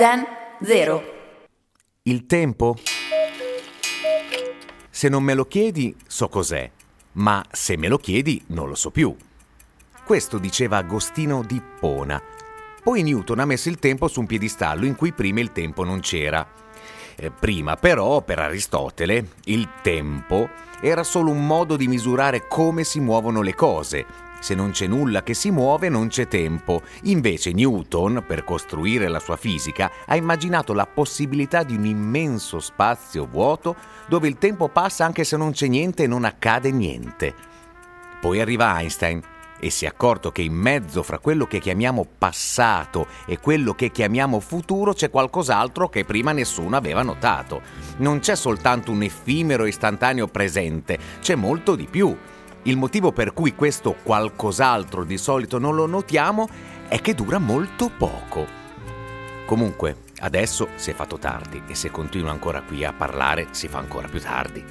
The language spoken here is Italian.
Zen Zero. Il tempo? Se non me lo chiedi, so cos'è, ma se me lo chiedi, non lo so più. Questo diceva Agostino di Ippona. Poi Newton ha messo il tempo su un piedistallo in cui prima il tempo non c'era. Eh, prima però, per Aristotele, il tempo era solo un modo di misurare come si muovono le cose. Se non c'è nulla che si muove non c'è tempo. Invece Newton, per costruire la sua fisica, ha immaginato la possibilità di un immenso spazio vuoto dove il tempo passa anche se non c'è niente e non accade niente. Poi arriva Einstein e si è accorto che in mezzo fra quello che chiamiamo passato e quello che chiamiamo futuro c'è qualcos'altro che prima nessuno aveva notato. Non c'è soltanto un effimero istantaneo presente, c'è molto di più. Il motivo per cui questo qualcos'altro di solito non lo notiamo è che dura molto poco. Comunque, adesso si è fatto tardi e se continuo ancora qui a parlare si fa ancora più tardi.